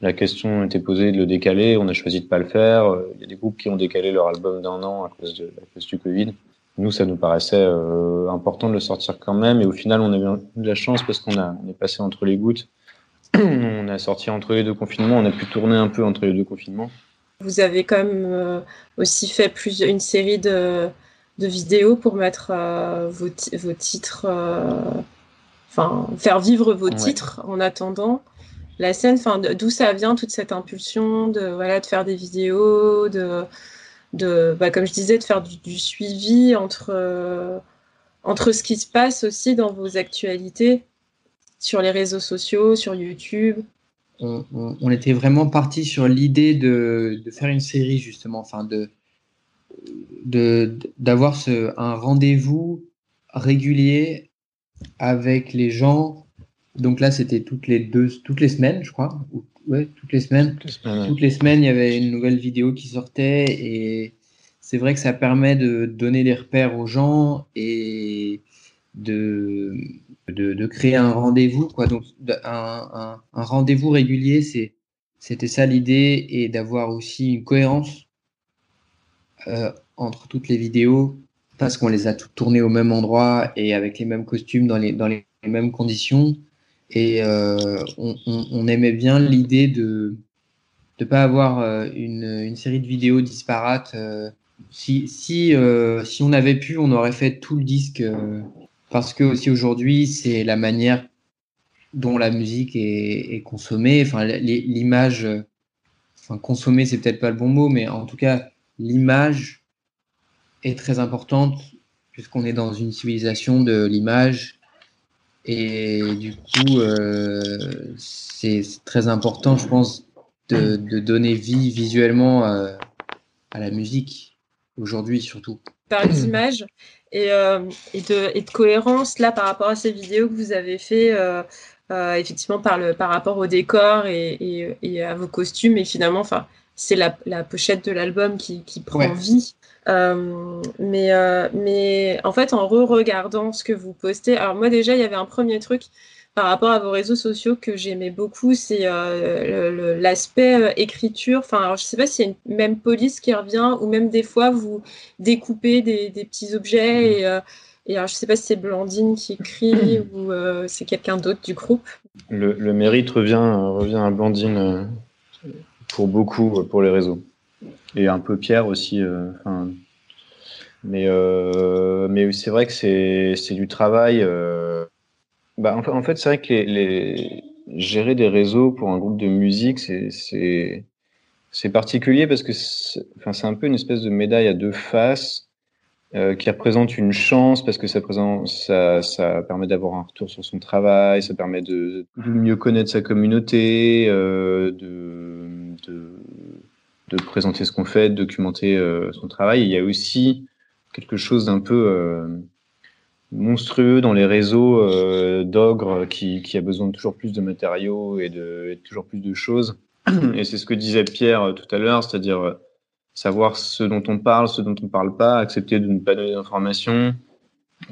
La question était posée de le décaler, on a choisi de pas le faire. Il y a des groupes qui ont décalé leur album d'un an à cause, de, à cause du Covid. Nous, ça nous paraissait euh, important de le sortir quand même. Et au final, on a eu de la chance parce qu'on a, on est passé entre les gouttes. [CLEARS THROAT] on a sorti entre les deux confinements, on a pu tourner un peu entre les deux confinements. Vous avez quand même euh, aussi fait plus une série de, de vidéos pour mettre euh, vos, vos, titres, euh, enfin faire vivre vos titres en attendant la scène. Enfin, d'où ça vient toute cette impulsion de voilà de faire des vidéos, de de bah, comme je disais de faire du, du suivi entre entre ce qui se passe aussi dans vos actualités sur les réseaux sociaux, sur YouTube on, était vraiment parti sur l'idée de, faire une série justement, enfin de d'avoir un rendez-vous régulier avec les gens. Donc là, c'était toutes les deux, toutes les semaines, je crois. Ouais, toutes les semaines. Toutes les semaines, il y avait une nouvelle vidéo qui sortait et c'est vrai que ça permet de donner des repères aux gens et de de, créer un rendez-vous, quoi. Donc, un, un, rendez-vous régulier, c'est, c'était ça l'idée, et d'avoir aussi une cohérence euh, entre toutes les vidéos, parce qu'on les a toutes tournées au même endroit et avec les mêmes costumes dans les, dans les mêmes conditions. Et euh, on, aimait bien l'idée de ne pas avoir euh, une, une, série de vidéos disparates. si, si, si on avait pu, on aurait fait tout le disque parce que aussi aujourd'hui, c'est la manière dont la musique est, consommée. Enfin, l'image, enfin, consommer, c'est peut-être pas le bon mot, mais en tout cas, l'image est très importante puisqu'on est dans une civilisation de l'image. Et du coup, euh, c'est très important, je pense, de, donner vie visuellement euh, à la musique, aujourd'hui surtout. Par l'image, et, euh, et, de, et, de, cohérence là par rapport à ces vidéos que vous avez fait euh, euh, effectivement par, le, par rapport au décor et, et à vos costumes. Et finalement enfin c'est la, la, pochette de l'album qui, qui, prend vie. Mais mais en fait en re-regardant ce que vous postez alors moi déjà il y avait un premier truc par rapport à vos réseaux sociaux que j'aimais beaucoup, c'est euh, l'aspect euh, écriture. Enfin, je ne sais pas s'il y a une même police qui revient ou même des fois vous découpez des, des petits objets. Mmh. Et, euh, et alors, je ne sais pas si c'est Blandine qui écrit ou c'est quelqu'un d'autre du groupe. Le, le, mérite revient, revient à Blandine pour beaucoup pour les réseaux. Et un peu Pierre aussi. mais mais c'est vrai que c'est du travail bah, en fait, c'est vrai que les, gérer des réseaux pour un groupe de musique, c'est particulier parce que c'est enfin, un peu une espèce de médaille à deux faces euh, qui représente une chance parce que ça, présente, ça, ça permet d'avoir un retour sur son travail, ça permet de, de mieux connaître sa communauté, euh, de, de, de, présenter ce qu'on fait, de documenter euh, son travail. il y a aussi quelque chose d'un peu euh, monstrueux dans les réseaux euh, d'ogres qui, a besoin de toujours plus de matériaux et de toujours plus de choses. Et c'est ce que disait Pierre euh, tout à l'heure, c'est-à-dire euh, savoir ce dont on parle, ce dont on ne parle pas, accepter de ne pas donner d'informations,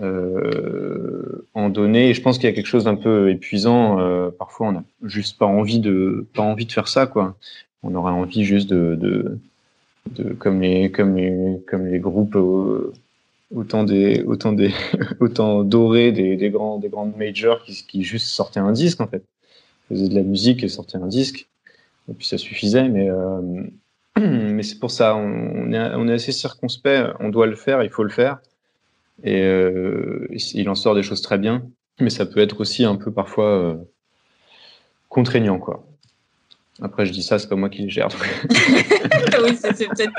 euh, en donner. Et je pense qu'il y a quelque chose d'un peu épuisant. Euh, parfois, on n'a juste pas envie de pas envie de faire ça, quoi. On aurait envie juste de, de, de comme les comme les comme les groupes autant des autant des [LAUGHS] autant dorés des, des grands des grandes majors qui, qui juste sortaient un disque en fait. Faisaient de la musique et sortaient un disque. Et puis ça suffisait mais euh, [CLEARS THROAT] mais c'est pour ça. On, est on est assez circonspect. On doit le faire il faut le faire. Et euh, il en sort des choses très bien. Mais ça peut être aussi un peu parfois euh, contraignant quoi après, je dis ça, c'est pas moi qui les gère. [LAUGHS] oui, c'est peut-être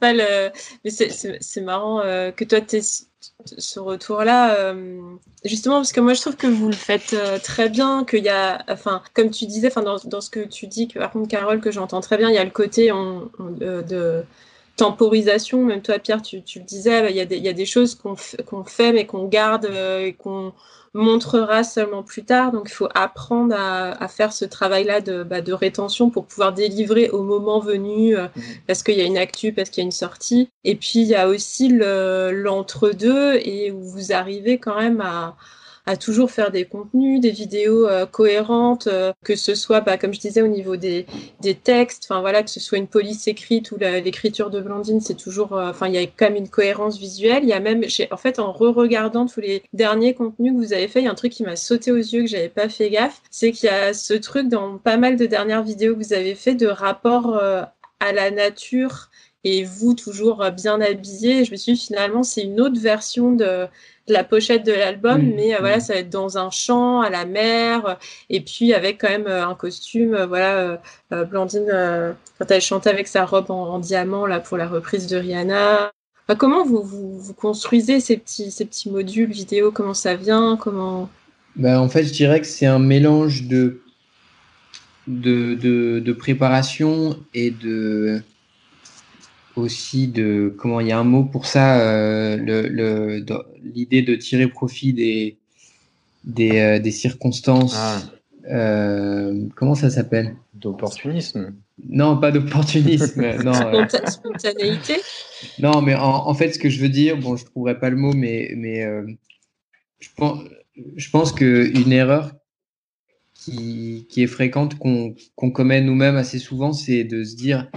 pas, le. Mais c'est marrant euh, que toi, tu ce retour-là. Euh, justement, parce que moi, je trouve que vous le faites euh, très bien, qu'il y a. Enfin, comme tu disais, enfin, dans, ce que tu dis, que, par contre, Carole, que j'entends très bien, il y a le côté on, de temporisation. Même toi, Pierre, tu, le disais, il y, a des, il y a des choses qu'on qu'on fait, mais qu'on garde et qu'on montrera seulement plus tard. Donc, il faut apprendre à, faire ce travail-là de, bah, de, rétention pour pouvoir délivrer au moment venu, euh, mmh. parce qu'il y a une actu, parce qu'il y a une sortie. Et puis, il y a aussi l'entre-deux et où vous arrivez quand même à, à toujours faire des contenus, des vidéos euh, cohérentes, euh, que ce soit, bah, comme je disais, au niveau des, des textes, enfin voilà, que ce soit une police écrite ou l'écriture de Blandine, c'est toujours, euh, enfin il y a quand même une cohérence visuelle. Il y a même, en fait, en re-regardant tous les derniers contenus que vous avez fait, il y a un truc qui m'a sauté aux yeux que j'avais pas fait gaffe, c'est qu'il y a ce truc dans pas mal de dernières vidéos que vous avez fait de rapport à la nature et vous toujours bien habillé. Je me suis dit, finalement, c'est une autre version de la pochette de l'album, mais euh, voilà, ça va être dans un champ, à la mer, euh, et puis avec quand même euh, un costume, voilà, Blandine, quand elle chantait avec sa robe en, diamant là pour la reprise de Rihanna. comment vous, vous, construisez ces petits, ces petits modules vidéo? Comment ça vient? Comment? Ben, En fait, je dirais que c'est un mélange de, de, de, de préparation et de, aussi de comment il y a un mot pour ça euh, le l'idée de, tirer profit des des, euh, des circonstances ah. euh, comment ça s'appelle? D'opportunisme. Non pas d'opportunisme [LAUGHS] non spontanéité. Non mais en, en, fait ce que je veux dire bon je trouverai pas le mot mais mais je pense je pense que une erreur qui, qui est fréquente qu'on qu'on commet nous-mêmes assez souvent c'est de se dire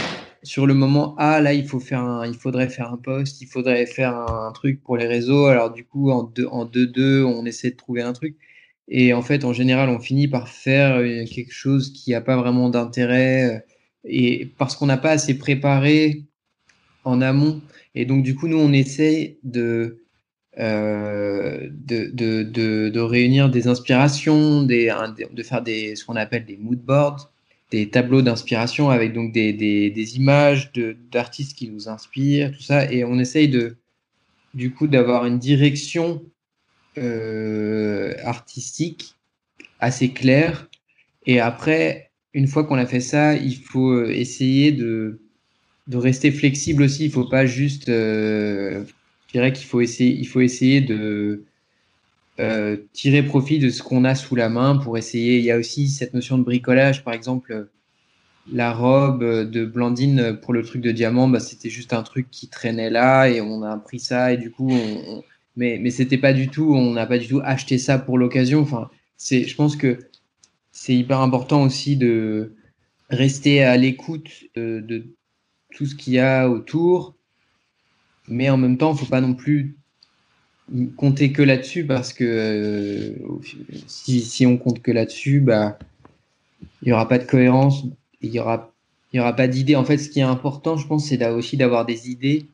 sur le moment, ah là, il, faut faire un, il faudrait faire un post, il faudrait faire un, truc pour les réseaux. Alors du coup, en 2-2, en deux, deux, on essaie de trouver un truc. Et en fait, en général, on finit par faire euh, quelque chose qui n'a pas vraiment d'intérêt. Euh, et parce qu'on n'a pas assez préparé en amont. Et donc, du coup, nous, on essaie de, euh, de, de, de, réunir des inspirations, de faire des, ce qu'on appelle des mood boards des tableaux d'inspiration avec donc des, des, des images d'artistes qui nous inspirent, tout ça, et on essaye de, du coup, d'avoir une direction euh, artistique assez claire. Et après, une fois qu'on a fait ça, il faut euh, essayer de, de rester flexible aussi. Il faut pas juste, euh, je dirais qu'il faut essayer, il faut essayer de euh, tirer profit de ce qu'on a sous la main pour essayer. Il y a aussi cette notion de bricolage, par exemple, la robe de Blandine pour le truc de diamant, bah, c'était juste un truc qui traînait là et on a pris ça et du coup, mais, mais c'était pas du tout, on n'a pas du tout acheté ça pour l'occasion. Enfin, c'est, je pense que c'est hyper important aussi de rester à l'écoute de, de tout ce qu'il y a autour, mais en même temps, faut pas non plus compter que là-dessus parce que euh, si, si, on compte que là-dessus, bah, il n'y aura pas de cohérence, il n'y aura, y aura pas d'idée. En fait, ce qui est important, je pense, c'est aussi d'avoir des idées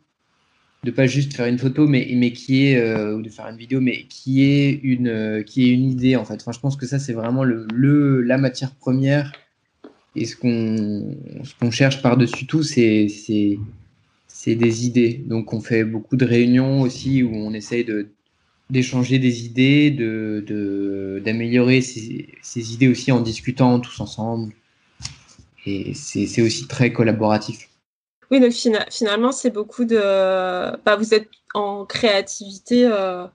de pas juste faire une photo, mais, mais qui est, ou de faire une vidéo, mais qui est une, qui est une idée, en fait. Enfin, je pense que ça, c'est vraiment le, le, la matière première. Et ce qu'on qu'on cherche par-dessus tout, c'est des idées. Donc, on fait beaucoup de réunions aussi où on essaye de d'échanger des idées, de d'améliorer ces, ces, idées aussi en discutant tous ensemble. Et c'est aussi très collaboratif. Oui, donc finalement, c'est beaucoup de. Bah, vous êtes en créativité euh,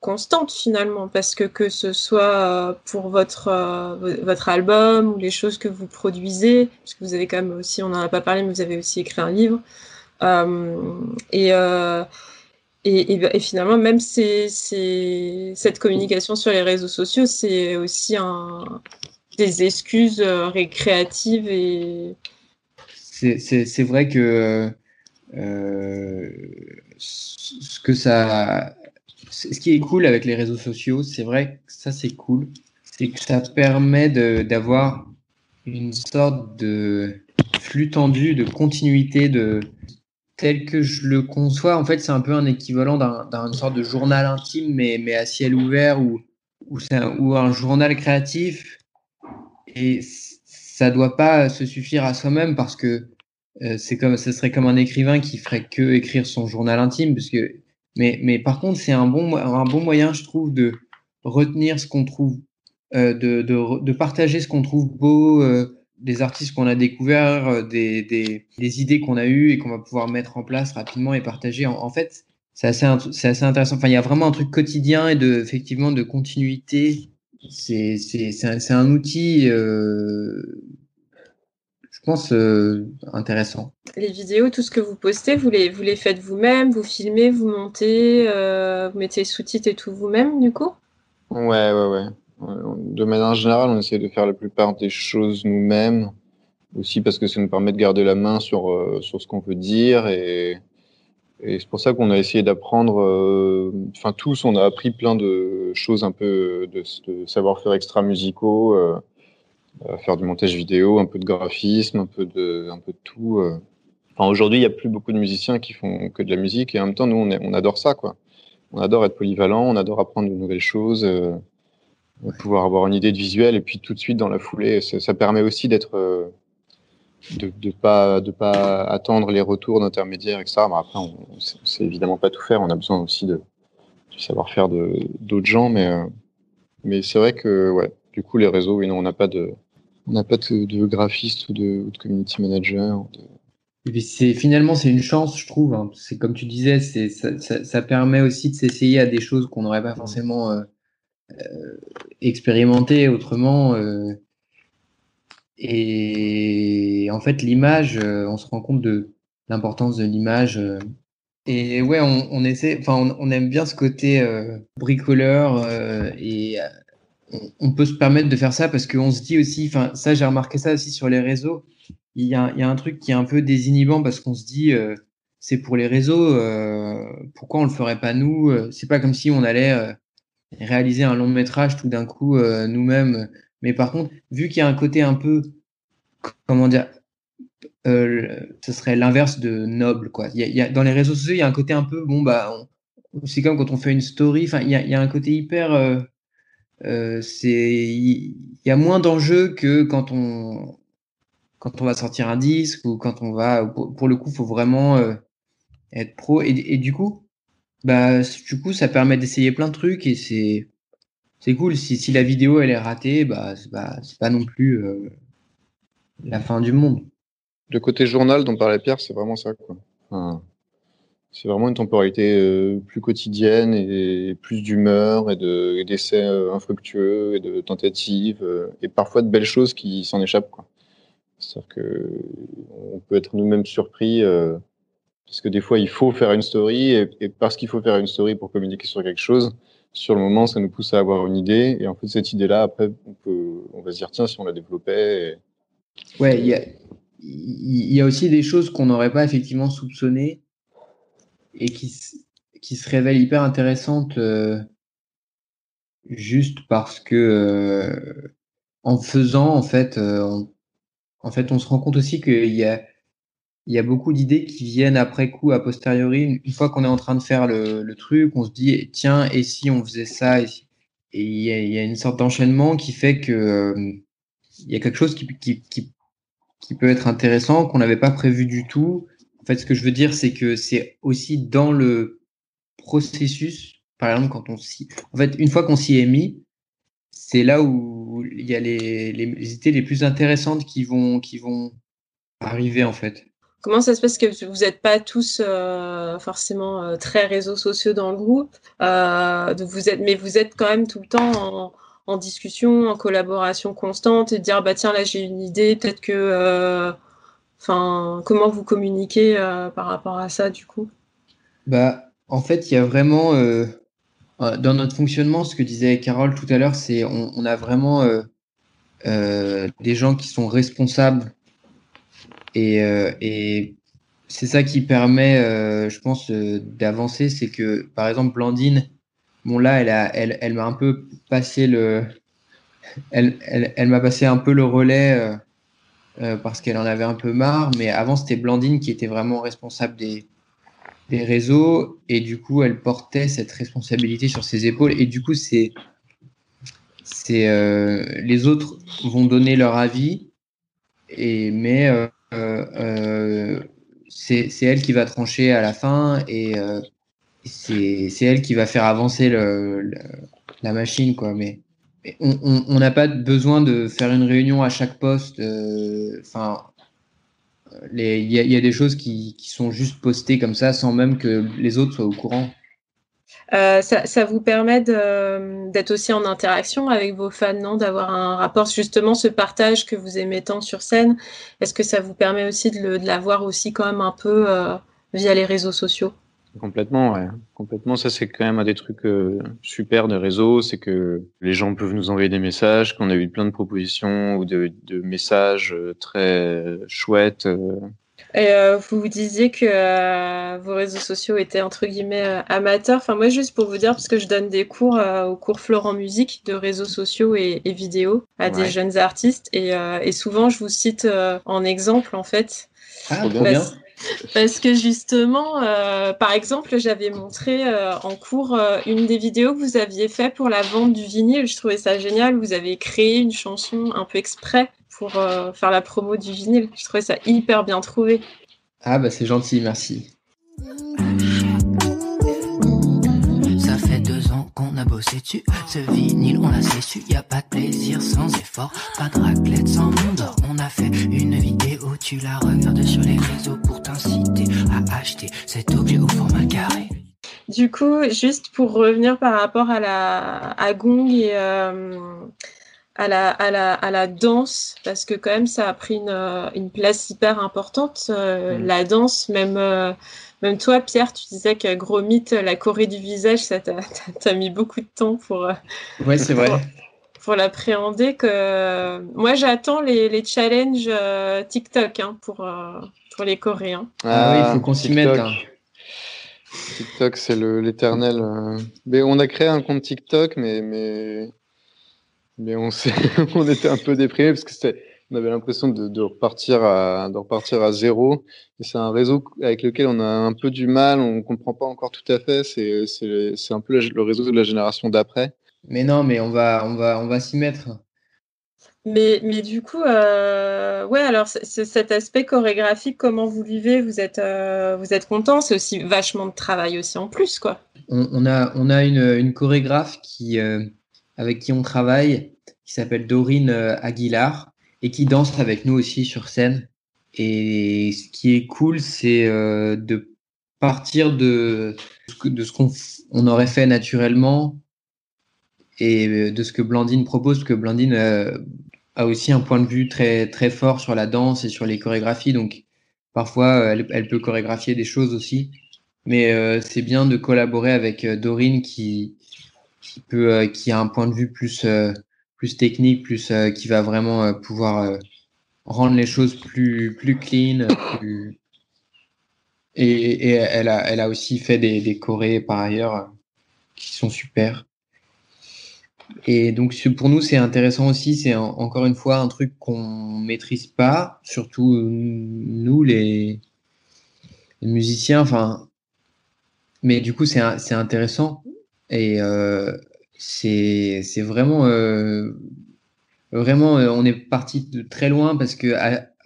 constante finalement, parce que que ce soit euh, pour votre, euh, votre album ou les choses que vous produisez, parce que vous avez quand même aussi, on n'en a pas parlé, mais vous avez aussi écrit un livre. Et et, et, et, finalement, même cette communication sur les réseaux sociaux, c'est aussi un, des excuses euh, récréatives et. C'est vrai que euh, ce que ça, ce qui est cool avec les réseaux sociaux, c'est vrai que ça c'est cool, c'est que ça permet d'avoir une sorte de flux tendu, de continuité, de, tel que je le conçois, en fait, c'est un peu un équivalent d'un sorte de journal intime, mais, mais à ciel ouvert ou, ou, un, un journal créatif. Et ça doit pas se suffire à soi-même parce que euh, c'est comme, ce serait comme un écrivain qui ferait que écrire son journal intime. Parce que, mais, mais par contre, c'est un bon, un bon moyen, je trouve, de retenir ce qu'on trouve, euh, de, de, de, partager ce qu'on trouve beau. Euh, des artistes qu'on a découverts, euh, des, des, des idées qu'on a eues et qu'on va pouvoir mettre en place rapidement et partager. En, fait, c'est assez, c'est assez intéressant. Enfin, il y a vraiment un truc quotidien et de, effectivement, de continuité. C'est, c'est, c'est, un, c'est un outil, euh, je pense, euh, intéressant. Les vidéos, tout ce que vous postez, vous les, vous les faites vous-même, vous filmez, vous montez, euh, vous mettez sous-titres et tout vous-même, du coup? Ouais, ouais, ouais. De manière générale, on essaie de faire la plupart des choses nous-mêmes, aussi parce que ça nous permet de garder la main sur, euh, sur ce qu'on veut dire. Et, c'est pour ça qu'on a essayé d'apprendre, euh, enfin tous, on a appris plein de choses un peu de, savoir-faire extra-musicaux, euh, faire du montage vidéo, un peu de graphisme, un peu de, un peu tout. Enfin, aujourd'hui, il n'y a plus beaucoup de musiciens qui font que de la musique et en même temps, nous, on, on adore ça, quoi. On adore être polyvalent, on adore apprendre de nouvelles choses pouvoir avoir une idée de visuel et puis tout de suite dans la foulée, ça, permet aussi d'être euh, de ne pas de pas attendre les retours d'intermédiaires etc. Mais après, on, on sait évidemment pas tout faire. On a besoin aussi de du savoir-faire de d'autres gens, mais euh, mais c'est vrai que ouais, du coup les réseaux, oui, non, on n'a pas de on n'a pas de, de, graphiste ou de, de community manager. De... c'est finalement c'est une chance, je trouve. Hein. C'est comme tu disais, c'est ça, ça, ça, permet aussi de s'essayer à des choses qu'on n'aurait pas forcément euh, expérimenter autrement. Euh, et en fait, l'image, euh, on se rend compte de l'importance de l'image. Et ouais, on, on essaie, enfin, on, aime bien ce côté bricoleur et on, peut se permettre de faire ça parce qu'on se dit aussi, enfin, ça, j'ai remarqué ça aussi sur les réseaux. Il y, a, il y a un truc qui est un peu désinhibant parce qu'on se dit, c'est pour les réseaux, pourquoi on le ferait pas nous C'est pas comme si on allait réaliser un long métrage tout d'un coup euh, nous-mêmes. Mais par contre, vu qu'il y a un côté un peu, comment dire, euh, ce serait l'inverse de noble, quoi. Il y a, dans les réseaux sociaux, il y a un côté un peu, bon, bah, c'est comme quand on fait une story, enfin, il y a, il un côté hyper, euh, c'est, il y, a moins d'enjeux que quand on, quand on va sortir un disque ou quand on va, pour, le coup, faut vraiment être pro. Et du coup, bah, du coup, ça permet d'essayer plein de trucs et c'est c'est cool. Si, si la vidéo elle est ratée, bah c'est pas, pas non plus euh, la fin du monde. Le côté journal dont parlait Pierre, c'est vraiment ça. Quoi. Enfin, c'est vraiment une temporalité euh, plus quotidienne et plus d'humeur et de d'essais euh, infructueux et de tentatives et parfois de belles choses qui s'en échappent. C'est-à-dire que on peut être nous-mêmes surpris parce que des fois, il faut faire une story, et, parce qu'il faut faire une story pour communiquer sur quelque chose, sur le moment, ça nous pousse à avoir une idée, et en fait, cette idée-là, après, on, peut, on va se dire, tiens, si on la développait. Ouais, il y a, y a aussi des choses qu'on n'aurait pas effectivement soupçonnées, et qui, qui se révèlent hyper intéressantes euh, juste parce que euh, en faisant, en fait, euh, en fait, on se rend compte aussi qu'il y a il y a beaucoup d'idées qui viennent après coup, a posteriori. Une fois qu'on est en train de faire le, le, truc, on se dit tiens, et si on faisait ça Et, il y, a, une sorte d'enchaînement qui fait que euh, il y a quelque chose qui, qui, qui, qui peut être intéressant qu'on n'avait pas prévu du tout. En fait, ce que je veux dire, c'est que c'est aussi dans le processus. Par exemple, quand on s'y, en fait, une fois qu'on s'y est mis, c'est là où il y a les, les, les idées les plus intéressantes qui vont, qui vont arriver en fait. Comment ça se passe? Que vous n'êtes pas tous euh, forcément euh, très réseaux sociaux dans le groupe, euh, mais vous êtes quand même tout le temps en, discussion, en collaboration constante et dire bah tiens là j'ai une idée, peut-être que, enfin comment vous communiquez par rapport à ça du coup? Bah en fait il y a vraiment dans notre fonctionnement, ce que disait Carole tout à l'heure, c'est on, on, a vraiment des gens qui sont responsables et, euh, et c'est ça qui permet, euh, je pense, euh, d'avancer. C'est que, par exemple, Blandine, bon là, elle a, elle, elle m'a un peu passé le, elle, elle, elle m'a passé un peu le relais parce qu'elle en avait un peu marre. Mais avant, c'était Blandine qui était vraiment responsable des, des réseaux et du coup, elle portait cette responsabilité sur ses épaules. Et du coup, c'est, c'est, les autres vont donner leur avis. Et mais euh, euh, c'est elle qui va trancher à la fin et euh, c'est elle qui va faire avancer la machine, quoi. Mais on n'a pas besoin de faire une réunion à chaque poste. Enfin, il y, a des choses qui, sont juste postées comme ça sans même que les autres soient au courant. Euh, ça, ça, vous permet d'être aussi en interaction avec vos fans, non? D'avoir un rapport, justement, ce partage que vous aimez tant sur scène. Est-ce que ça vous permet aussi de l'avoir aussi quand même un peu euh, via les réseaux sociaux? Complètement, ouais. Complètement. Ça, c'est quand même un des trucs euh, super des réseaux, c'est que les gens peuvent nous envoyer des messages, qu'on a eu plein de propositions ou de, de messages euh, très chouettes. Euh, et euh, vous vous disiez que euh, vos réseaux sociaux étaient entre guillemets euh, amateurs. Enfin, moi, juste pour vous dire, parce que je donne des cours euh, au cours Florent Musique de réseaux sociaux et, et vidéos à ouais. des jeunes artistes. Et, euh, et, souvent, je vous cite euh, en exemple, en fait. Ah, bien. Parce que justement, par exemple, j'avais montré en cours une des vidéos que vous aviez fait pour la vente du vinyle. Je trouvais ça génial. Vous avez créé une chanson un peu exprès pour euh, faire la promo du vinyle. Je trouvais ça hyper bien trouvé. Ah bah c'est gentil, merci. Ça fait deux ans qu'on a bossé dessus. Ce vinyle, on l'a su. Y a pas de plaisir sans effort, pas de raclette sans monde d'or. On a fait une vidéo, tu la regardes sur les réseaux pour t'inciter à acheter cet objet au format carré. Du coup, juste pour revenir par rapport à la à Gong et euh, à la, à, la, à la danse, parce que quand même ça a pris une, une place hyper importante. Euh, mmh. La danse, même, euh, même toi, Pierre, tu disais que gros mythe, la Corée du visage, ça t'a [LAUGHS] mis beaucoup de temps pour. Euh, ouais, c'est vrai. Pour, l'appréhender. Que moi, j'attends les, les challenges TikTok hein, pour, pour les Coréens. Ah, oui, il faut qu'on s'y mette. Hein. TikTok, c'est l'éternel. Mais on a créé un compte TikTok, mais, mais mais on, [LAUGHS] on était un peu déprimé parce que c'était, on avait l'impression de, de, repartir à, de repartir à zéro. Et c'est un réseau avec lequel on a un peu du mal, on comprend pas encore tout à fait. C'est, c'est, c'est un peu le réseau de la génération d'après. Mais non, mais on va, on va, on va s'y mettre. Mais, mais du coup, euh, ouais, alors c'est, cet aspect chorégraphique, comment vous vivez Vous êtes, euh, vous êtes content C'est aussi vachement de travail aussi en plus, quoi. On, on a, on a une, une chorégraphe qui, euh, avec qui on travaille, qui s'appelle Dorine Aguilar et qui danse avec nous aussi sur scène. Et ce qui est cool, c'est euh, de partir de, ce qu'on on aurait fait naturellement et de ce que Blandine propose, parce que Blandine euh, a aussi un point de vue très, très fort sur la danse et sur les chorégraphies. Donc, parfois, elle, peut chorégraphier des choses aussi. Mais euh, c'est bien de collaborer avec Dorine qui, qui peut, euh, qui a un point de vue plus, euh, plus technique, plus euh, qui va vraiment pouvoir rendre les choses plus, plus clean. Et, elle, a, elle a aussi fait des, des chorés par ailleurs qui sont super. Et donc pour nous c'est intéressant aussi, c'est encore une fois un truc qu'on maîtrise pas, surtout nous les musiciens. Enfin, mais du coup, c'est intéressant et euh, c'est vraiment euh, vraiment euh, on est parti de très loin parce que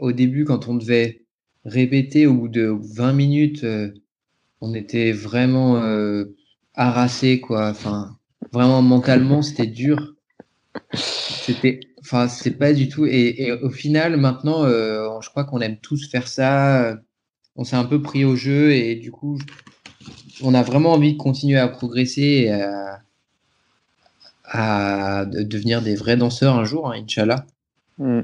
au début, quand on devait répéter au bout de 20 minutes, on était vraiment harassé quoi. Enfin, vraiment mentalement, c'était dur. C'était Enfin, c'est pas du tout. Et, au final, maintenant, je crois qu'on aime tous faire ça. On s'est un peu pris au jeu et du coup, on a vraiment envie de continuer à progresser et à, devenir des vrais danseurs un jour, hein, Inch'Allah. Hmm.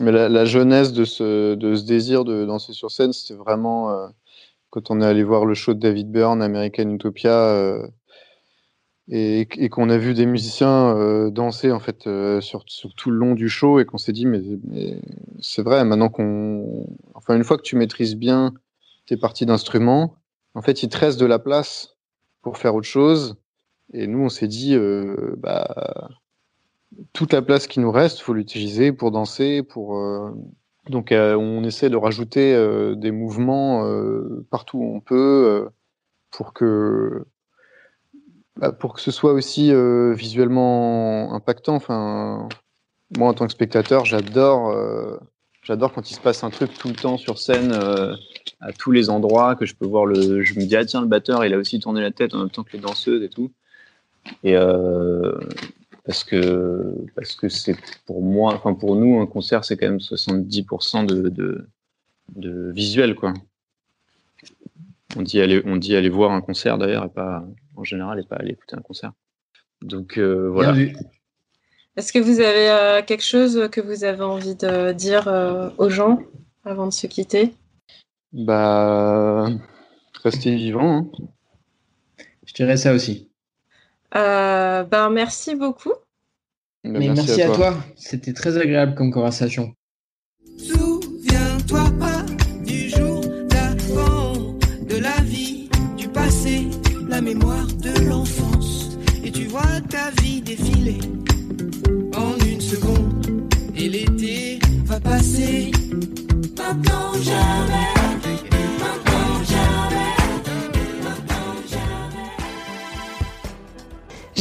Mais la, jeunesse de ce, désir de danser sur scène, c'était vraiment euh, quand on est allé voir le show de David Byrne, American Utopia. Euh, et, qu'on a vu des musiciens euh, danser en fait sur, tout le long du show et qu'on s'est dit mais, c'est vrai maintenant qu'on enfin une fois que tu maîtrises bien tes parties d'instruments en fait il te reste de la place pour faire autre chose et nous on s'est dit euh, bah toute la place qui nous reste faut l'utiliser pour danser pour donc on essaie de rajouter des mouvements partout où on peut pour que bah, pour que ce soit aussi euh, visuellement impactant. Enfin, moi, en tant que spectateur, j'adore, euh, j'adore quand il se passe un truc tout le temps sur scène, euh, à tous les endroits, que je peux voir le. Je me dis ah tiens le batteur, il a aussi tourné la tête en même temps que les danseuses et tout. Et parce que parce que c'est pour moi, enfin pour nous, un concert c'est quand même 70% de, de, de visuel quoi. On dit aller, on dit aller voir un concert d'ailleurs et pas en général et pas aller écouter un concert. Donc euh, voilà. Est-ce que vous avez euh, quelque chose que vous avez envie de dire euh, aux gens avant de se quitter? Bah, rester vivant. Hein. Je dirais ça aussi. ben, merci beaucoup. Bah, Mais merci, à toi. C'était très agréable comme conversation. Souviens-toi pas du jour d'avant, de la vie, du passé la mémoire de l'enfance et tu vois ta vie défiler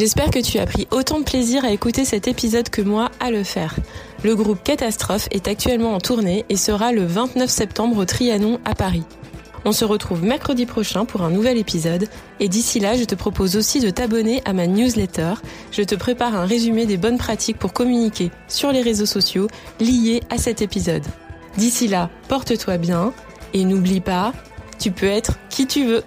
J'espère que tu as pris autant de plaisir à écouter cet épisode que moi à le faire. Le groupe Catastrophe est actuellement en tournée et sera le 29 septembre au Trianon à Paris. On se retrouve mercredi prochain pour un nouvel épisode et d'ici là, je te propose aussi de t'abonner à ma newsletter. Je te prépare un résumé des bonnes pratiques pour communiquer sur les réseaux sociaux liés à cet épisode. D'ici là, porte-toi bien et n'oublie pas, tu peux être qui tu veux.